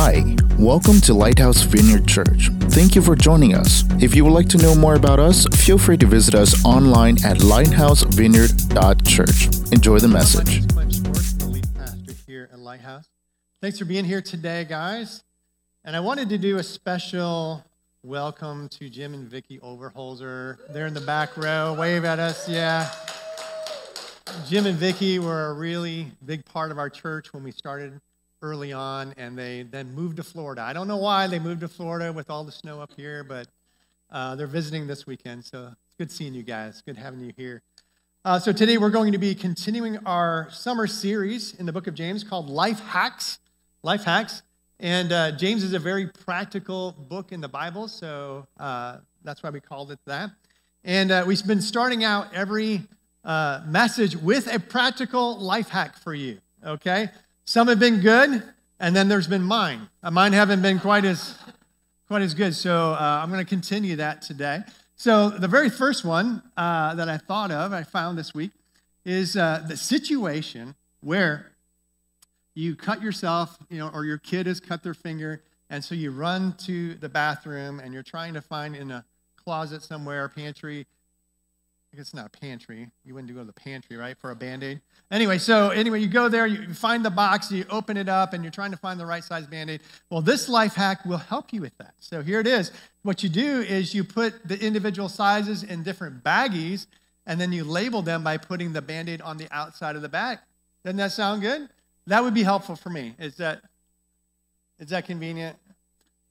Hi, welcome to Lighthouse Vineyard Church. Thank you for joining us. If you would like to know more about us, feel free to visit us online at lighthousevineyard.church. Enjoy the message. Here at Lighthouse. Thanks for being here today, guys. And I wanted to do a special welcome to Jim and Vicky Overholzer. They're in the back row. Wave at us, yeah. Jim and Vicky were a really big part of our church when we started early on, and they then moved to Florida. I don't know why they moved to Florida with all the snow up here, but uh, they're visiting this weekend. So it's good seeing you guys. Good having you here. Uh, so today we're going to be continuing our summer series in the book of James called Life Hacks. Life Hacks. And uh, James is a very practical book in the Bible, so uh, that's why we called it that. And uh, we've been starting out every uh, message with a practical life hack for you, okay? Some have been good, and then there's been mine. Uh, mine haven't been quite as, quite as good, so uh, I'm going to continue that today. So the very first one that I thought of, I found this week, is the situation where you cut yourself, you know, or your kid has cut their finger, and so you run to the bathroom and you're trying to find in a closet somewhere, pantry. It's not a pantry. You wouldn't go to the pantry, right, for a band-aid. Anyway, so anyway, you go there, you find the box, you open it up, and you're trying to find the right size band-aid. Well, this life hack will help you with that. So here it is. What you do is you put the individual sizes in different baggies, and then you label them by putting the band-aid on the outside of the bag. Doesn't that sound good? That would be helpful for me. Is that is that convenient?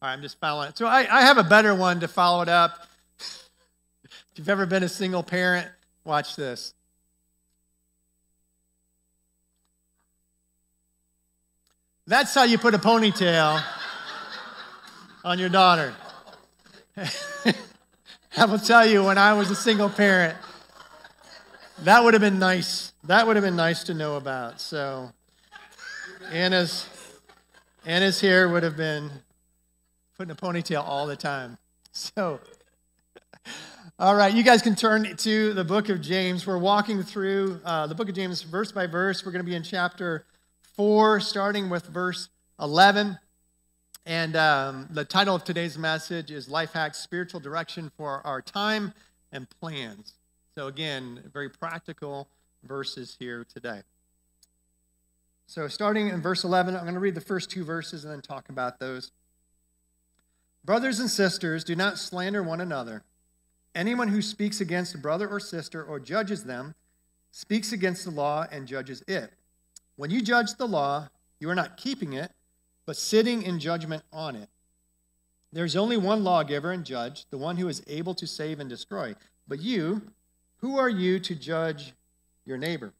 All right, I'm just following it. So I, I have a better one to follow it up. If you've ever been a single parent, watch this. That's how you put a ponytail on your daughter. I will tell you, when I was a single parent, that would have been nice. That would have been nice to know about. So Anna's Anna's hair would have been putting a ponytail all the time. So, all right, you guys can turn to the book of James. We're walking through uh, the book of James verse by verse. We're going to be in chapter four, starting with verse 11. And um, the title of today's message is Life Hacks Spiritual Direction for Our Time and Plans. So, again, very practical verses here today. So, starting in verse 11, I'm going to read the first two verses and then talk about those. Brothers and sisters, do not slander one another. Anyone who speaks against a brother or sister or judges them speaks against the law and judges it. When you judge the law, you are not keeping it, but sitting in judgment on it. There is only one lawgiver and judge, the one who is able to save and destroy. But you, who are you to judge your neighbor?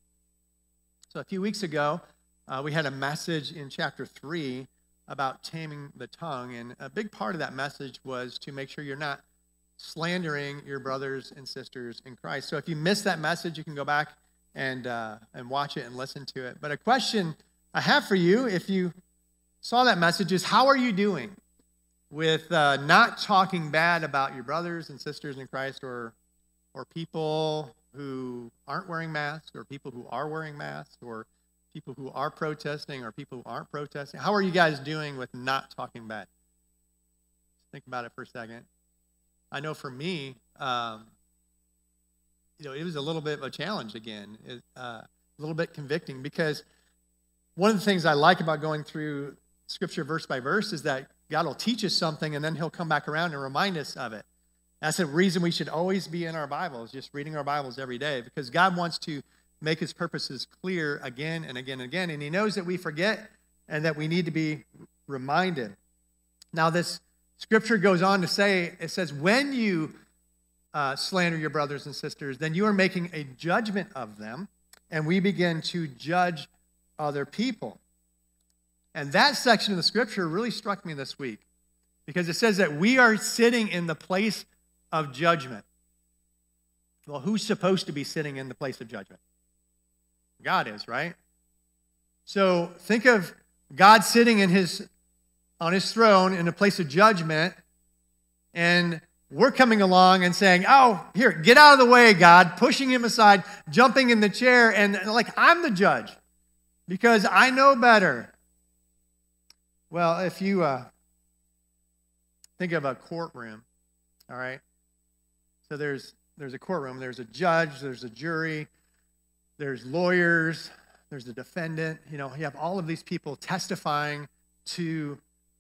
So, a few weeks ago, uh, we had a message in chapter 3 about taming the tongue, and a big part of that message was to make sure you're not slandering your brothers and sisters in Christ. So if you missed that message, you can go back and, uh, and watch it and listen to it. But a question I have for you, if you saw that message, is how are you doing with uh, not talking bad about your brothers and sisters in Christ or, or people who aren't wearing masks or people who are wearing masks or people who are protesting or people who aren't protesting? How are you guys doing with not talking bad? Think about it for a second. I know for me, um, you know, it was a little bit of a challenge again, it, uh, a little bit convicting because one of the things I like about going through scripture verse by verse is that God will teach us something and then he'll come back around and remind us of it. That's the reason we should always be in our Bibles, just reading our Bibles every day, because God wants to make his purposes clear again and again and again. And he knows that we forget and that we need to be reminded. Now, this scripture goes on to say, it says, when you uh, slander your brothers and sisters, then you are making a judgment of them, and we begin to judge other people. And that section of the scripture really struck me this week because it says that we are sitting in the place of judgment. Well, who's supposed to be sitting in the place of judgment? God is, right? So think of God sitting in his on his throne in a place of judgment, and we're coming along and saying, Oh, here, get out of the way, God, pushing him aside, jumping in the chair, and like, I'm the judge because I know better. Well, if you uh, think of a courtroom, all right. So there's there's a courtroom. There's a judge. There's a jury. There's lawyers. There's a defendant. You know, you have all of these people testifying to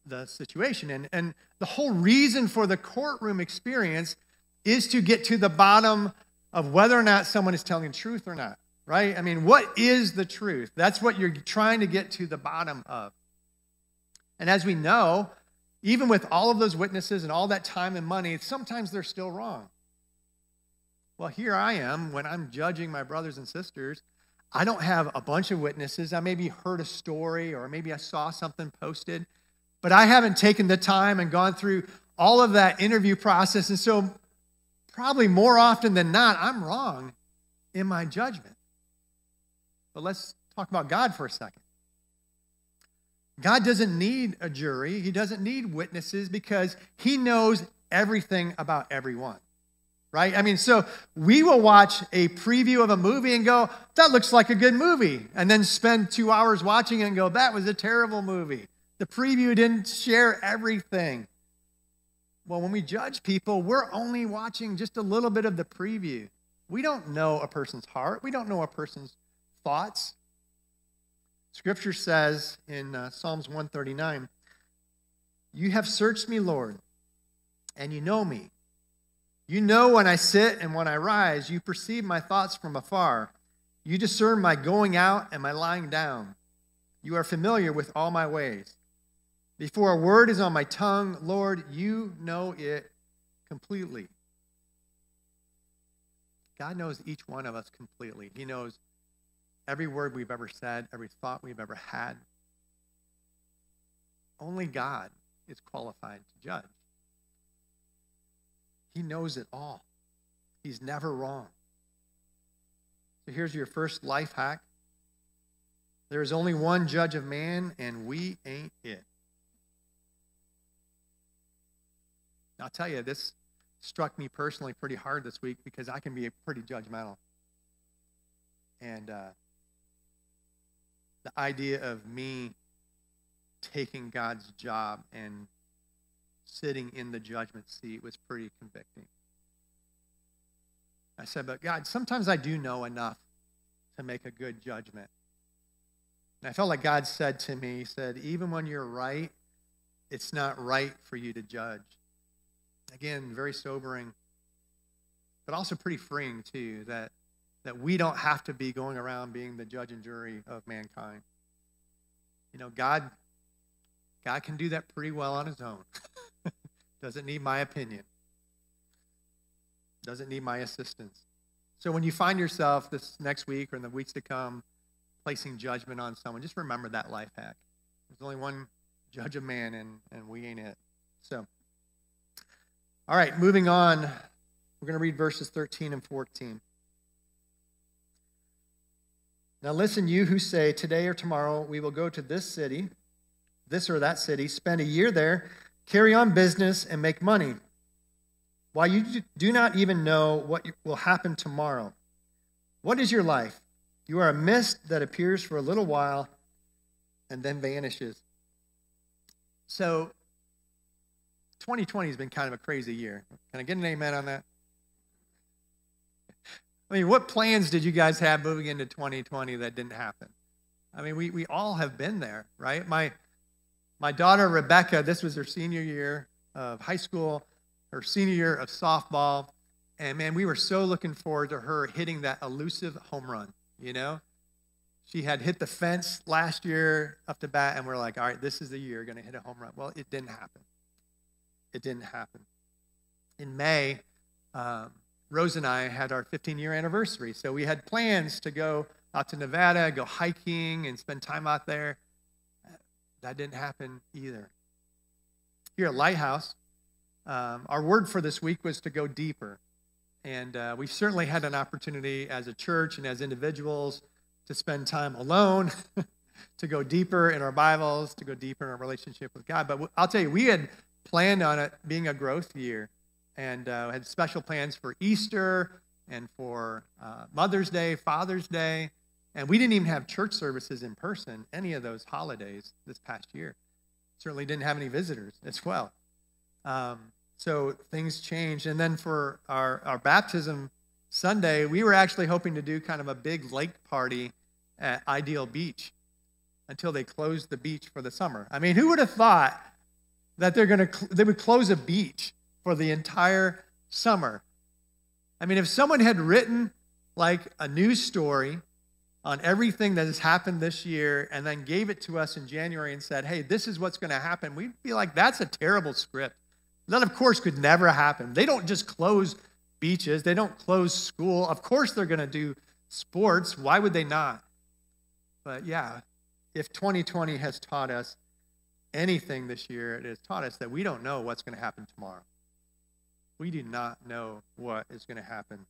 the situation, and and the whole reason for the courtroom experience is to get to the bottom of whether or not someone is telling the truth or not. Right? I mean, what is the truth? That's what you're trying to get to the bottom of. And as we know, even with all of those witnesses and all that time and money, sometimes they're still wrong. Well, here I am when I'm judging my brothers and sisters. I don't have a bunch of witnesses. I maybe heard a story or maybe I saw something posted, but I haven't taken the time and gone through all of that interview process. And so, probably more often than not, I'm wrong in my judgment. But let's talk about God for a second. God doesn't need a jury, He doesn't need witnesses because He knows everything about everyone. Right? I mean, so we will watch a preview of a movie and go, that looks like a good movie. And then spend two hours watching it and go, that was a terrible movie. The preview didn't share everything. Well, when we judge people, we're only watching just a little bit of the preview. We don't know a person's heart, we don't know a person's thoughts. Scripture says in uh, Psalms 139 You have searched me, Lord, and you know me. You know when I sit and when I rise. You perceive my thoughts from afar. You discern my going out and my lying down. You are familiar with all my ways. Before a word is on my tongue, Lord, you know it completely. God knows each one of us completely. He knows every word we've ever said, every thought we've ever had. Only God is qualified to judge. He knows it all. He's never wrong. So here's your first life hack. There is only one judge of man, and we ain't it. I'll tell you, this struck me personally pretty hard this week because I can be pretty judgmental. And uh, the idea of me taking God's job and sitting in the judgment seat was pretty convicting. I said, but God, sometimes I do know enough to make a good judgment. And I felt like God said to me, He said, even when you're right, it's not right for you to judge. Again, very sobering, but also pretty freeing, too, that that we don't have to be going around being the judge and jury of mankind. You know, God God can do that pretty well on his own. Doesn't need my opinion. Doesn't need my assistance. So when you find yourself this next week or in the weeks to come placing judgment on someone, just remember that life hack. There's only one judge of man, and, and we ain't it. So, all right, moving on. We're going to read verses 13 and 14. Now, listen, you who say, Today or tomorrow we will go to this city, this or that city, spend a year there, carry on business, and make money, while you do not even know what will happen tomorrow. What is your life? You are a mist that appears for a little while and then vanishes. So, 2020 has been kind of a crazy year. Can I get an amen on that? I mean, what plans did you guys have moving into 2020 that didn't happen? I mean, we, we all have been there, right? My, my daughter, Rebecca, this was her senior year of high school, her senior year of softball. And man, we were so looking forward to her hitting that elusive home run, you know? She had hit the fence last year up to bat, and we're like, all right, this is the year going to hit a home run. Well, it didn't happen. It didn't happen. In May, um, Rose and I had our 15 year anniversary. So we had plans to go out to Nevada, go hiking, and spend time out there. That didn't happen either. Here at Lighthouse, um, our word for this week was to go deeper. And uh, we certainly had an opportunity as a church and as individuals to spend time alone, to go deeper in our Bibles, to go deeper in our relationship with God. But I'll tell you, we had planned on it being a growth year and uh, had special plans for Easter and for uh, Mother's Day, Father's Day. And we didn't even have church services in person any of those holidays this past year. certainly didn't have any visitors as well. Um, so things changed. And then for our, our baptism Sunday, we were actually hoping to do kind of a big lake party at Ideal Beach until they closed the beach for the summer. I mean, who would have thought that they're going to they would close a beach for the entire summer? I mean, if someone had written like a news story on everything that has happened this year and then gave it to us in January and said, hey, this is what's going to happen, we'd be like, that's a terrible script. That, of course, could never happen. They don't just close beaches, they don't close school. Of course, they're going to do sports. Why would they not? But yeah, if 2020 has taught us anything this year, it has taught us that we don't know what's going to happen tomorrow. We do not know what is going to happen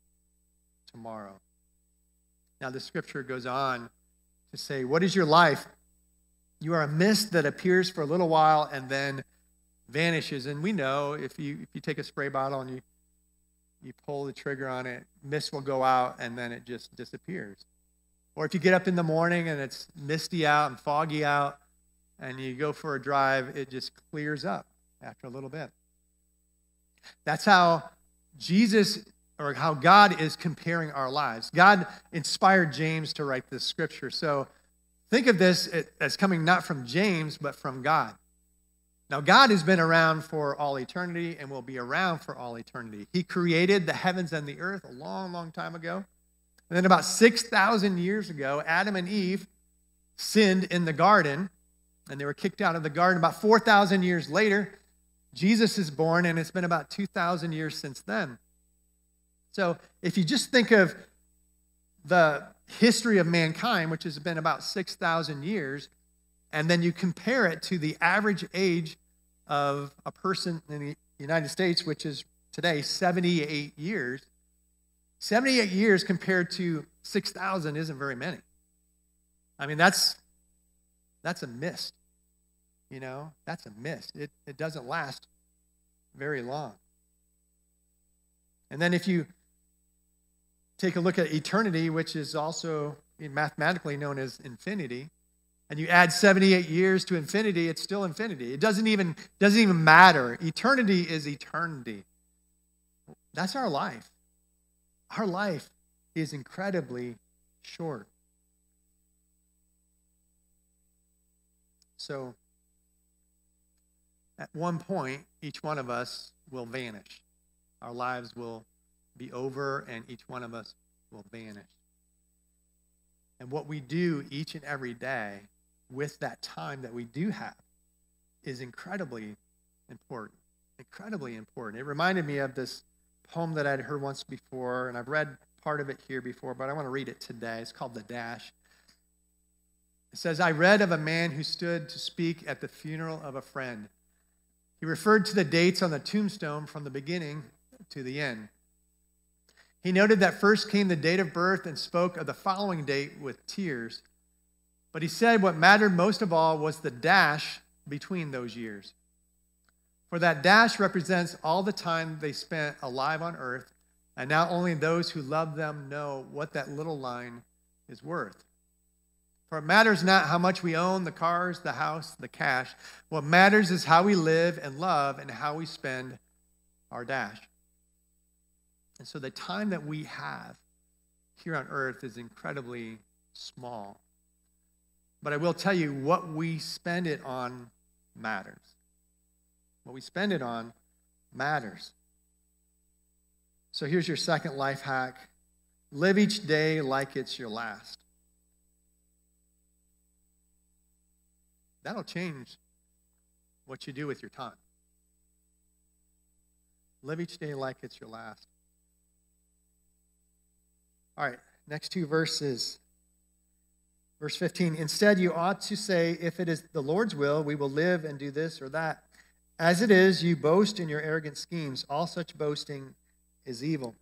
tomorrow. Now, the scripture goes on to say, What is your life? You are a mist that appears for a little while and then vanishes. And we know if you, if you take a spray bottle and you, you pull the trigger on it, mist will go out and then it just disappears. Or if you get up in the morning and it's misty out and foggy out and you go for a drive, it just clears up after a little bit. That's how Jesus or how God is comparing our lives. God inspired James to write this scripture. So think of this as coming not from James, but from God. Now, God has been around for all eternity and will be around for all eternity. He created the heavens and the earth a long, long time ago. And then, about 6,000 years ago, Adam and Eve sinned in the garden and they were kicked out of the garden. About 4,000 years later, Jesus is born, and it's been about 2,000 years since then. So, if you just think of the history of mankind, which has been about 6,000 years, and then you compare it to the average age of a person in the United States, which is today 78 years, 78 years compared to 6,000 isn't very many. I mean, that's, that's a mist. You know, that's a mist. It, it doesn't last very long. And then if you take a look at eternity, which is also mathematically known as infinity, and you add 78 years to infinity, it's still infinity. It doesn't even, doesn't even matter. Eternity is eternity. That's our life. Our life is incredibly short. So, at one point, each one of us will vanish. Our lives will be over, and each one of us will vanish. And what we do each and every day with that time that we do have is incredibly important. Incredibly important. It reminded me of this poem that I'd heard once before, and I've read part of it here before, but I want to read it today. It's called The Dash. It says, I read of a man who stood to speak at the funeral of a friend. He referred to the dates on the tombstone from the beginning to the end. He noted that first came the date of birth and spoke of the following date with tears. But he said what mattered most of all was the dash between those years. For that dash represents all the time they spent alive on earth, and now only those who love them know what that little line is worth. For it matters not how much we own the cars, the house, the cash. What matters is how we live and love and how we spend our dash. And so the time that we have here on earth is incredibly small. But I will tell you, what we spend it on matters. What we spend it on matters. So here's your second life hack live each day like it's your last. That'll change what you do with your time. Live each day like it's your last. All right, next two verses. Verse 15 Instead, you ought to say, If it is the Lord's will, we will live and do this or that. As it is, you boast in your arrogant schemes. All such boasting is evil.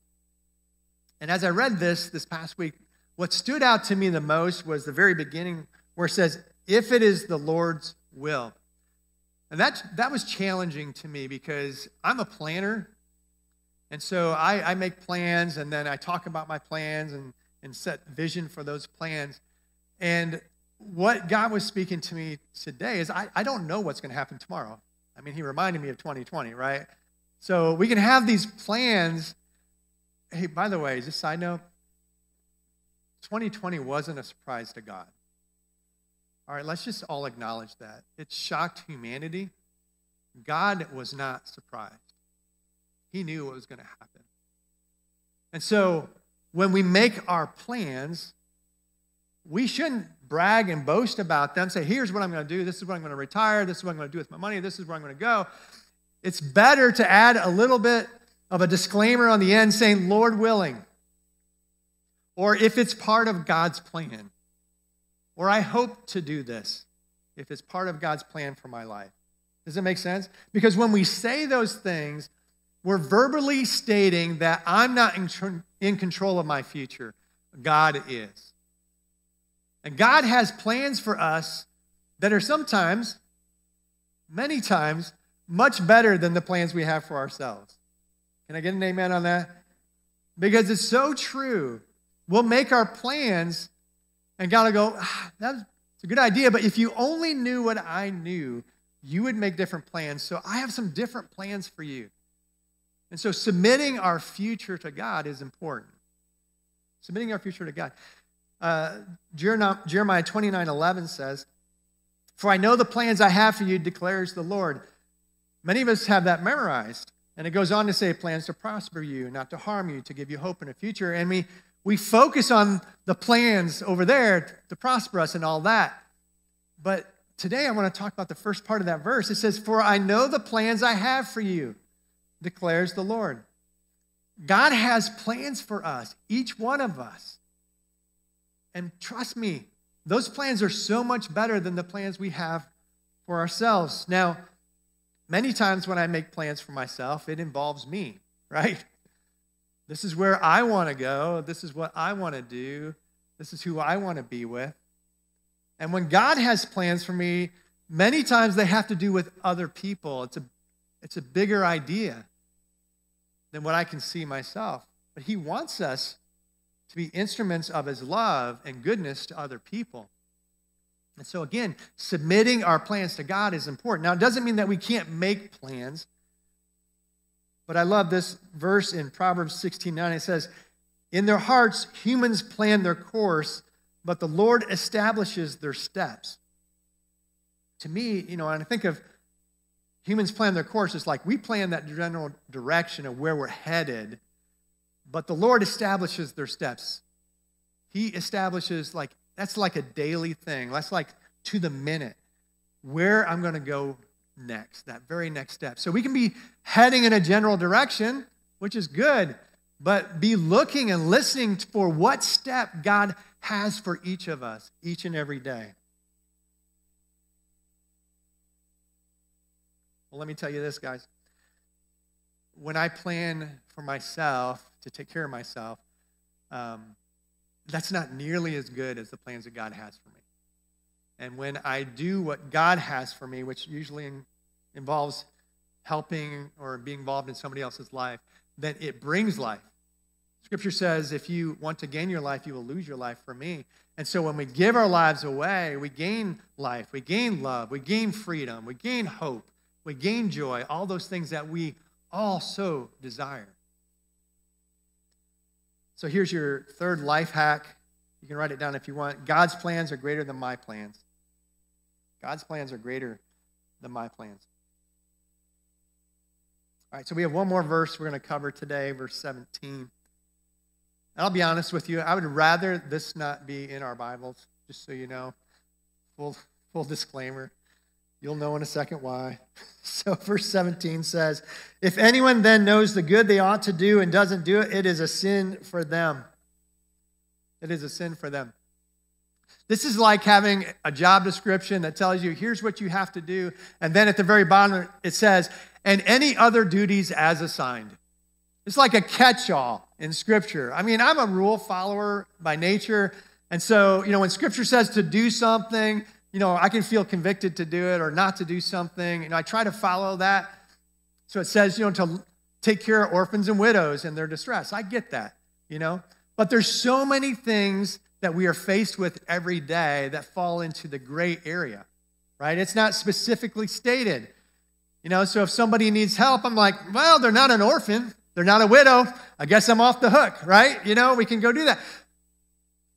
And as I read this this past week, what stood out to me the most was the very beginning where it says, if it is the Lord's will. And that, that was challenging to me because I'm a planner. And so I, I make plans and then I talk about my plans and, and set vision for those plans. And what God was speaking to me today is I, I don't know what's going to happen tomorrow. I mean, He reminded me of 2020, right? So we can have these plans. Hey, by the way, just a side note 2020 wasn't a surprise to God. All right, let's just all acknowledge that. It shocked humanity. God was not surprised, He knew what was going to happen. And so when we make our plans, we shouldn't brag and boast about them, say, here's what I'm going to do, this is what I'm going to retire, this is what I'm going to do with my money, this is where I'm going to go. It's better to add a little bit of a disclaimer on the end saying, Lord willing, or if it's part of God's plan, or I hope to do this if it's part of God's plan for my life. Does it make sense? Because when we say those things, we're verbally stating that I'm not in, in control of my future. God is. And God has plans for us that are sometimes, many times, much better than the plans we have for ourselves. Can I get an amen on that? Because it's so true. We'll make our plans, and God will go, ah, that's a good idea, but if you only knew what I knew, you would make different plans. So I have some different plans for you. And so submitting our future to God is important. Submitting our future to God. Uh, Jeremiah 29 11 says, For I know the plans I have for you, declares the Lord. Many of us have that memorized. And it goes on to say, plans to prosper you, not to harm you, to give you hope in a future. And we, we focus on the plans over there to prosper us and all that. But today I want to talk about the first part of that verse. It says, For I know the plans I have for you, declares the Lord. God has plans for us, each one of us. And trust me, those plans are so much better than the plans we have for ourselves. Now, many times when I make plans for myself, it involves me, right? This is where I want to go. This is what I want to do. This is who I want to be with. And when God has plans for me, many times they have to do with other people. It's a, it's a bigger idea than what I can see myself. But He wants us to be instruments of his love and goodness to other people. And so, again, submitting our plans to God is important. Now, it doesn't mean that we can't make plans, but I love this verse in Proverbs 16 9. It says, In their hearts, humans plan their course, but the Lord establishes their steps. To me, you know, and I think of humans plan their course, it's like we plan that general direction of where we're headed, but the Lord establishes their steps. He establishes, like, that's like a daily thing. That's like to the minute where I'm going to go next, that very next step. So we can be heading in a general direction, which is good, but be looking and listening for what step God has for each of us each and every day. Well, let me tell you this, guys. When I plan for myself, to take care of myself, um, that's not nearly as good as the plans that God has for me. And when I do what God has for me, which usually in, involves helping or being involved in somebody else's life, then it brings life. Scripture says, if you want to gain your life, you will lose your life for me. And so when we give our lives away, we gain life, we gain love, we gain freedom, we gain hope, we gain joy, all those things that we all so desire. So here's your third life hack. You can write it down if you want. God's plans are greater than my plans. God's plans are greater than my plans. All right, so we have one more verse we're going to cover today, verse 17. And I'll be honest with you, I would rather this not be in our Bibles, just so you know. Full, full disclaimer. You'll know in a second why. So, verse 17 says, If anyone then knows the good they ought to do and doesn't do it, it is a sin for them. It is a sin for them. This is like having a job description that tells you, here's what you have to do. And then at the very bottom, it says, and any other duties as assigned. It's like a catch all in Scripture. I mean, I'm a rule follower by nature. And so, you know, when Scripture says to do something, you know, I can feel convicted to do it or not to do something. You know, I try to follow that. So it says, you know, to take care of orphans and widows in their distress. I get that, you know. But there's so many things that we are faced with every day that fall into the gray area, right? It's not specifically stated. You know, so if somebody needs help, I'm like, well, they're not an orphan, they're not a widow. I guess I'm off the hook, right? You know, we can go do that.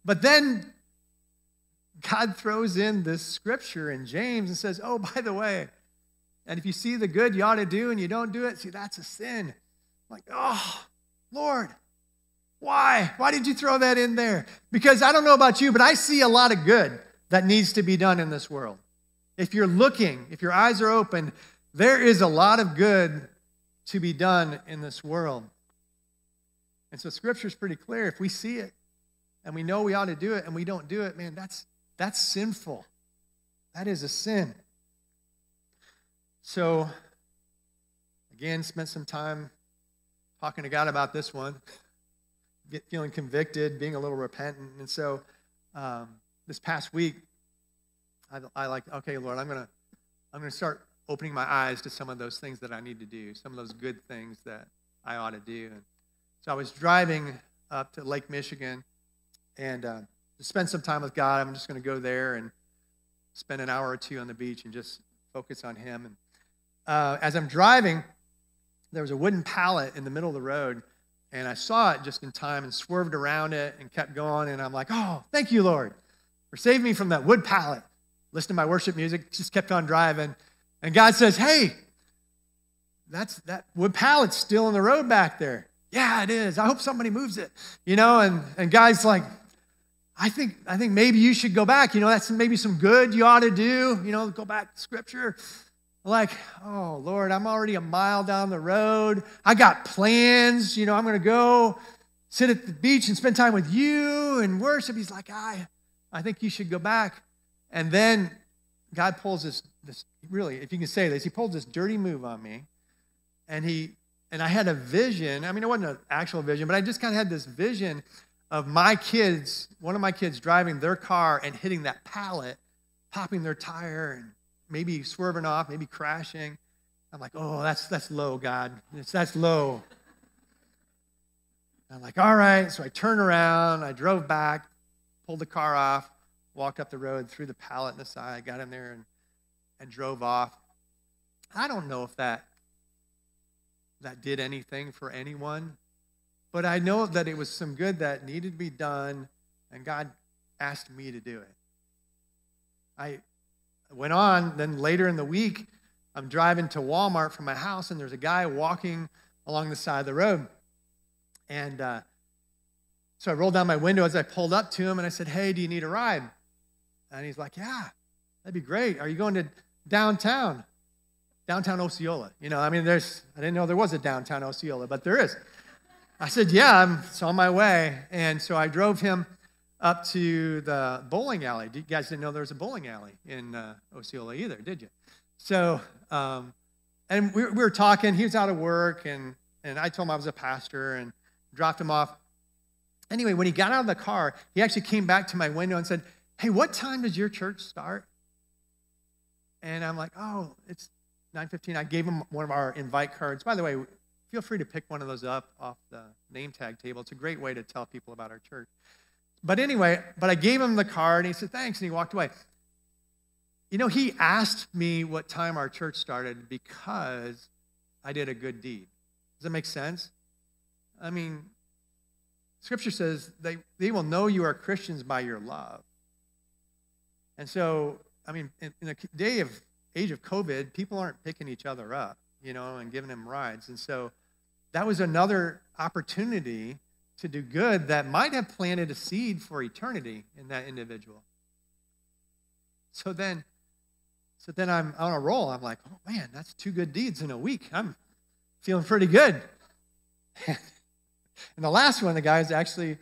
But then God throws in this scripture in James and says, oh, by the way, and if you see the good you ought to do and you don't do it, see, that's a sin. I'm like, oh, Lord, why? Why did you throw that in there? Because I don't know about you, but I see a lot of good that needs to be done in this world. If you're looking, if your eyes are open, there is a lot of good to be done in this world. And so scripture is pretty clear. If we see it and we know we ought to do it and we don't do it, man, that's that's sinful. That is a sin. So again, spent some time talking to God about this one feeling convicted, being a little repentant. And so um, this past week, I, I like, okay, Lord, I'm going to I'm going to start opening my eyes to some of those things that I need to do, some of those good things that I ought to do. And so I was driving up to Lake Michigan and uh, to spend some time with God. I'm just going to go there and spend an hour or two on the beach and just focus on Him. And uh, as I'm driving, there was a wooden pallet in the middle of the road and I saw it just in time and swerved around it and kept going. And I'm like, oh, thank you, Lord, for saving me from that wood pallet. Listening to my worship music, just kept on driving. And God says, hey, that's that wood pallet's still in the road back there. Yeah, it is. I hope somebody moves it. You know, and, and God's like, I think, I think maybe you should go back. You know, that's maybe some good you ought to do. You know, go back to scripture like, oh, Lord, I'm already a mile down the road. I got plans. You know, I'm going to go sit at the beach and spend time with you and worship. He's like, I, I think you should go back. And then God pulls this, this, really, if you can say this, he pulls this dirty move on me. And he, and I had a vision. I mean, it wasn't an actual vision, but I just kind of had this vision of my kids, one of my kids driving their car and hitting that pallet, popping their tire and maybe swerving off, maybe crashing. I'm like, oh, that's, that's low, God. It's, that's low. I'm like, all right. So I turned around, I drove back, pulled the car off, walked up the road, threw the pallet in the side, got in there and, and drove off. I don't know if that that did anything for anyone, but I know that it was some good that needed to be done, and God asked me to do it. I went on, then later in the week, I'm driving to Walmart from my house, and there's a guy walking along the side of the road. And uh, so I rolled down my window as I pulled up to him, and I said, Hey, do you need a ride? And he's like, Yeah, that'd be great. Are you going to downtown? Downtown Osceola. You know, I mean, there's, I didn't know there was a downtown Osceola, but there is. I said, Yeah, I'm it's on my way. And so I drove him up to the bowling alley. You guys didn't know there was a bowling alley in uh, Osceola either, did you? So, um, and we, we, were talking. He was out of work, and, and I told him I was a pastor and dropped him off. Anyway, when he got out of the car, he actually came back to my window and said, Hey, what time does your church start? And I'm like, Oh, it's 9:15. I gave him one of our invite cards. By the way, feel free to pick one of those up off the name tag table. It's a great way to tell people about our church. But anyway, but I gave him the card and he said, thanks, and he walked away. You know, he asked me what time our church started because I did a good deed. Does that make sense? I mean, Scripture says they, they will know you are Christians by your love. And so, I mean, in, in the day of age of COVID, people aren't picking each other up, you know, and giving them rides. And so that was another opportunity to do good that might have planted a seed for eternity in that individual. So then, so then I'm on a roll. I'm like, oh man, that's two good deeds in a week. I'm feeling pretty good. and the last one, the guy's actually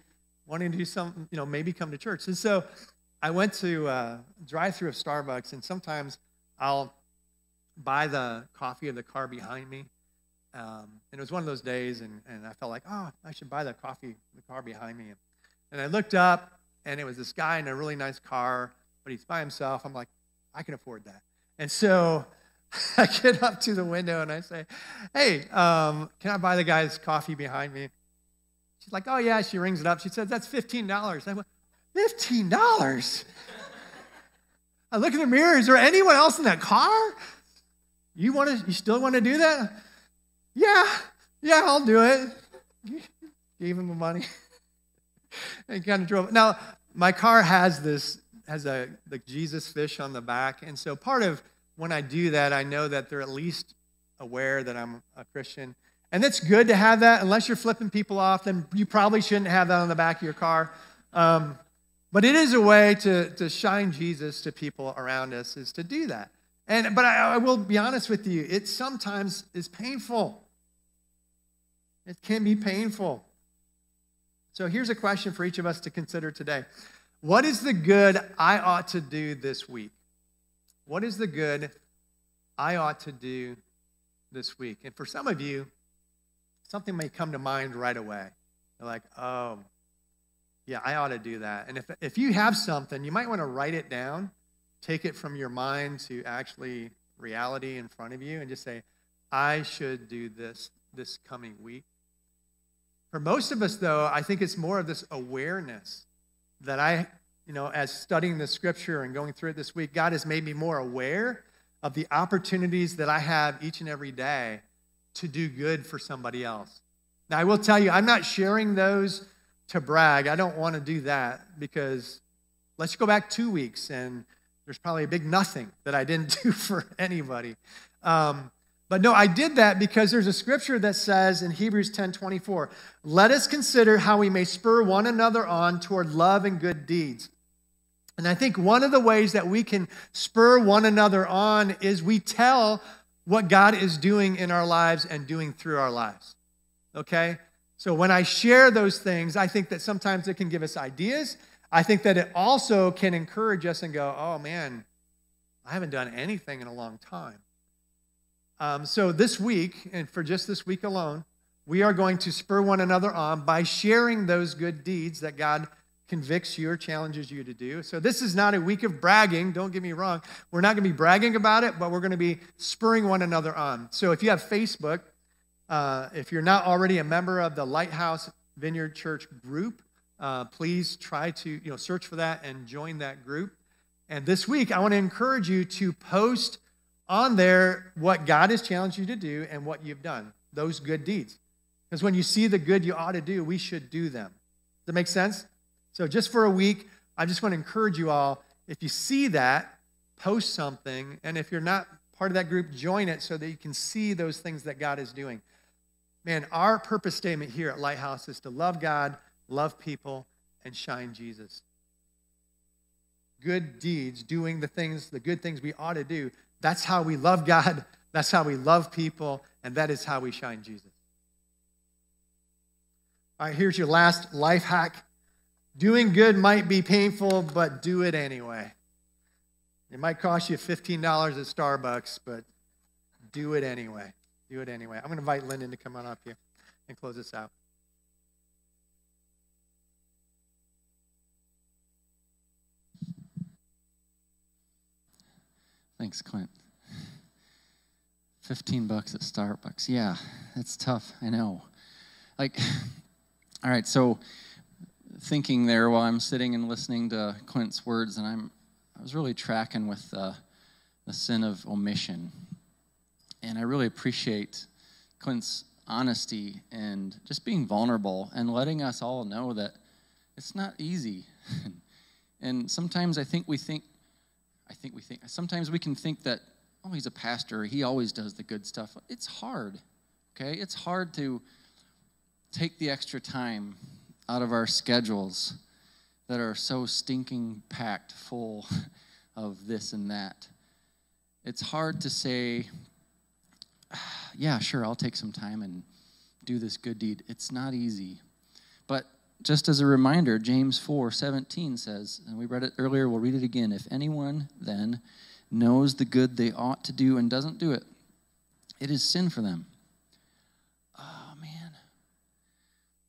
wanting to do something, you know, maybe come to church. And so I went to uh, drive through of Starbucks, and sometimes I'll buy the coffee of the car behind me um, and it was one of those days, and, and I felt like, oh, I should buy the coffee the car behind me. And I looked up, and it was this guy in a really nice car, but he's by himself. I'm like, I can afford that. And so I get up to the window and I say, hey, um, can I buy the guy's coffee behind me? She's like, oh, yeah. She rings it up. She says, that's $15. I went, $15. I look in the mirror, is there anyone else in that car? You want to, you still want to do that? Yeah, yeah, I'll do it. Gave him the money. and kind of drove. Now, my car has this, has a the Jesus fish on the back. And so part of when I do that, I know that they're at least aware that I'm a Christian. And it's good to have that. Unless you're flipping people off, then you probably shouldn't have that on the back of your car. Um, but it is a way to, to shine Jesus to people around us, is to do that. And but I, I will be honest with you, it sometimes is painful. It can be painful. So here's a question for each of us to consider today. What is the good I ought to do this week? What is the good I ought to do this week? And for some of you, something may come to mind right away. You're like, oh, yeah, I ought to do that. And if, if you have something, you might want to write it down, take it from your mind to actually reality in front of you, and just say, I should do this this coming week. For most of us, though, I think it's more of this awareness that I, you know, as studying the scripture and going through it this week, God has made me more aware of the opportunities that I have each and every day to do good for somebody else. Now, I will tell you, I'm not sharing those to brag. I don't want to do that because let's go back two weeks and there's probably a big nothing that I didn't do for anybody. Um, but no, I did that because there's a scripture that says in Hebrews 10 24, let us consider how we may spur one another on toward love and good deeds. And I think one of the ways that we can spur one another on is we tell what God is doing in our lives and doing through our lives. Okay? So when I share those things, I think that sometimes it can give us ideas. I think that it also can encourage us and go, oh man, I haven't done anything in a long time. Um, so this week, and for just this week alone, we are going to spur one another on by sharing those good deeds that God convicts you or challenges you to do. So this is not a week of bragging, don't get me wrong. We're not going to be bragging about it, but we're going to be spurring one another on. So if you have Facebook, uh, if you're not already a member of the Lighthouse Vineyard Church group, uh, please try to you know search for that and join that group. And this week, I want to encourage you to post on there what God has challenged you to do and what you've done, those good deeds. Because when you see the good you ought to do, we should do them. Does that make sense? So, just for a week, I just want to encourage you all if you see that, post something. And if you're not part of that group, join it so that you can see those things that God is doing. Man, our purpose statement here at Lighthouse is to love God, love people, and shine Jesus. Good deeds, doing the things, the good things we ought to do. That's how we love God, that's how we love people, and that is how we shine Jesus. All right, here's your last life hack. Doing good might be painful, but do it anyway. It might cost you $15 at Starbucks, but do it anyway. Do it anyway. I'm going to invite Lyndon to come on up here and close this out. Thanks, Clint. 15 bucks at Starbucks. Yeah, it's tough. I know. Like, all right, so thinking there while I'm sitting and listening to Clint's words, and I'm, I was really tracking with uh, the sin of omission. And I really appreciate Clint's honesty and just being vulnerable and letting us all know that it's not easy. and sometimes I think we think, I think we think, sometimes we can think that, oh, he's a pastor, he always does the good stuff. It's hard, okay? It's hard to take the extra time out of our schedules that are so stinking packed full of this and that. It's hard to say, yeah, sure, I'll take some time and do this good deed. It's not easy. But just as a reminder, James 4 17 says, and we read it earlier, we'll read it again. If anyone then knows the good they ought to do and doesn't do it, it is sin for them. Oh, man.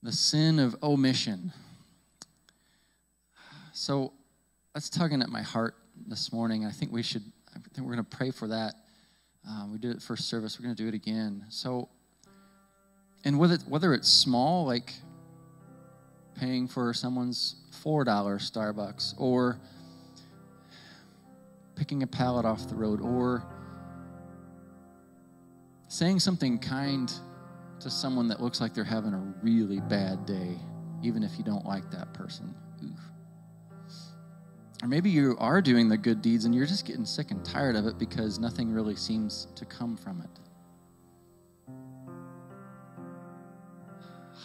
The sin of omission. So that's tugging at my heart this morning. I think we should, I think we're going to pray for that um, we did it first service. We're going to do it again. So, and whether whether it's small, like paying for someone's $4 Starbucks or picking a pallet off the road or saying something kind to someone that looks like they're having a really bad day, even if you don't like that person. Oof. Or maybe you are doing the good deeds and you're just getting sick and tired of it because nothing really seems to come from it.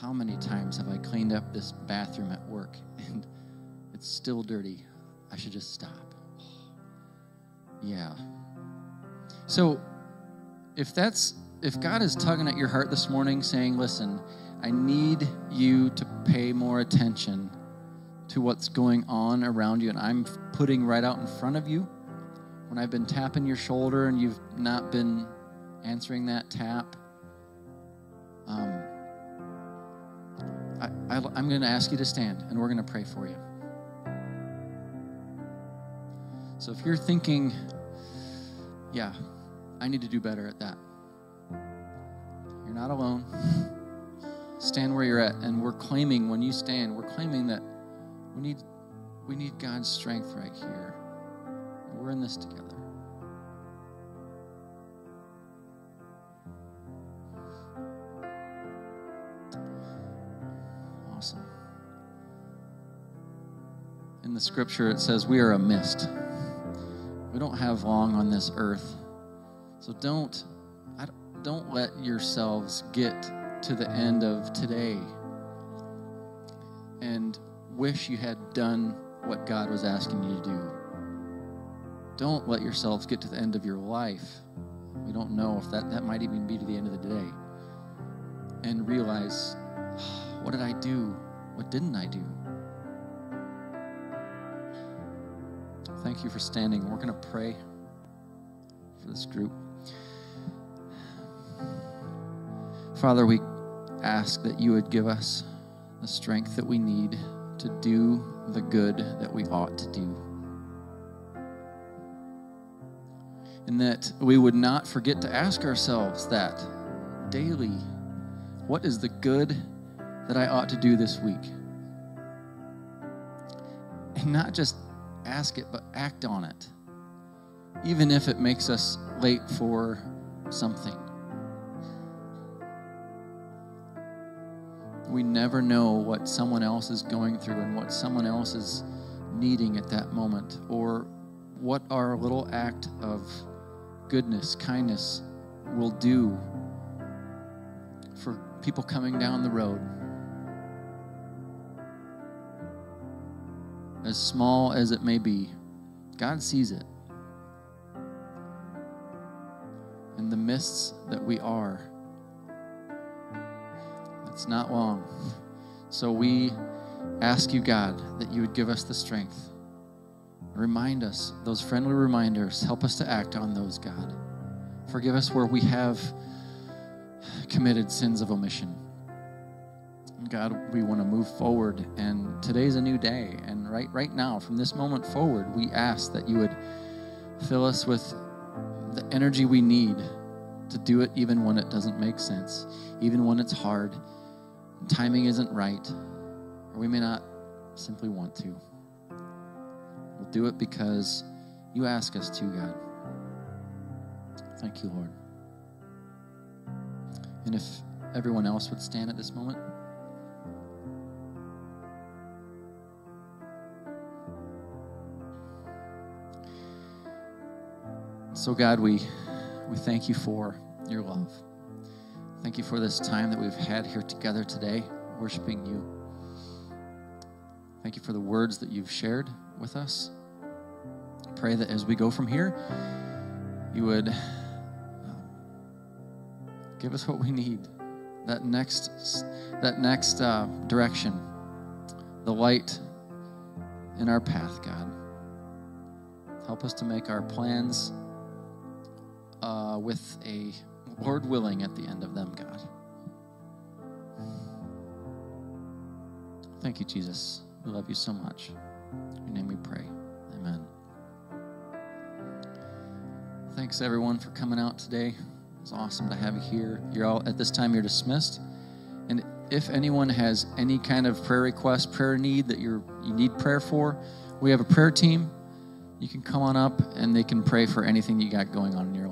How many times have I cleaned up this bathroom at work and it's still dirty? I should just stop. Yeah. So, if that's if God is tugging at your heart this morning saying, "Listen, I need you to pay more attention to what's going on around you and I'm putting right out in front of you." When I've been tapping your shoulder and you've not been answering that tap, um, I'm going to ask you to stand and we're going to pray for you. So if you're thinking, yeah, I need to do better at that, you're not alone. Stand where you're at, and we're claiming when you stand, we're claiming that we need we need God's strength right here. We're in this together. In the scripture, it says we are a mist. We don't have long on this earth. So don't, don't let yourselves get to the end of today and wish you had done what God was asking you to do. Don't let yourselves get to the end of your life. We don't know if that, that might even be to the end of the day. And realize, what did I do? What didn't I do? Thank you for standing. We're going to pray for this group. Father, we ask that you would give us the strength that we need to do the good that we ought to do. And that we would not forget to ask ourselves that daily what is the good that I ought to do this week? And not just ask it, but act on it, even if it makes us late for something. We never know what someone else is going through and what someone else is needing at that moment, or what our little act of goodness, kindness will do for people coming down the road. As small as it may be, God sees it. In the mists that we are, it's not long. So we ask you, God, that you would give us the strength. Remind us, those friendly reminders, help us to act on those, God. Forgive us where we have committed sins of omission. God, we want to move forward, and today's a new day. And right, right now, from this moment forward, we ask that you would fill us with the energy we need to do it, even when it doesn't make sense, even when it's hard, timing isn't right, or we may not simply want to. We'll do it because you ask us to, God. Thank you, Lord. And if everyone else would stand at this moment. So, God, we, we thank you for your love. Thank you for this time that we've had here together today, worshiping you. Thank you for the words that you've shared with us. Pray that as we go from here, you would um, give us what we need. That next, that next uh, direction, the light in our path, God. Help us to make our plans uh, with a Lord willing at the end of them, God. Thank you, Jesus. We love you so much. In your name we pray. Amen. Thanks everyone for coming out today. It's awesome to have you here. You're all at this time you're dismissed, And if anyone has any kind of prayer request, prayer need that you're you need prayer for, we have a prayer team. You can come on up and they can pray for anything you got going on in your life.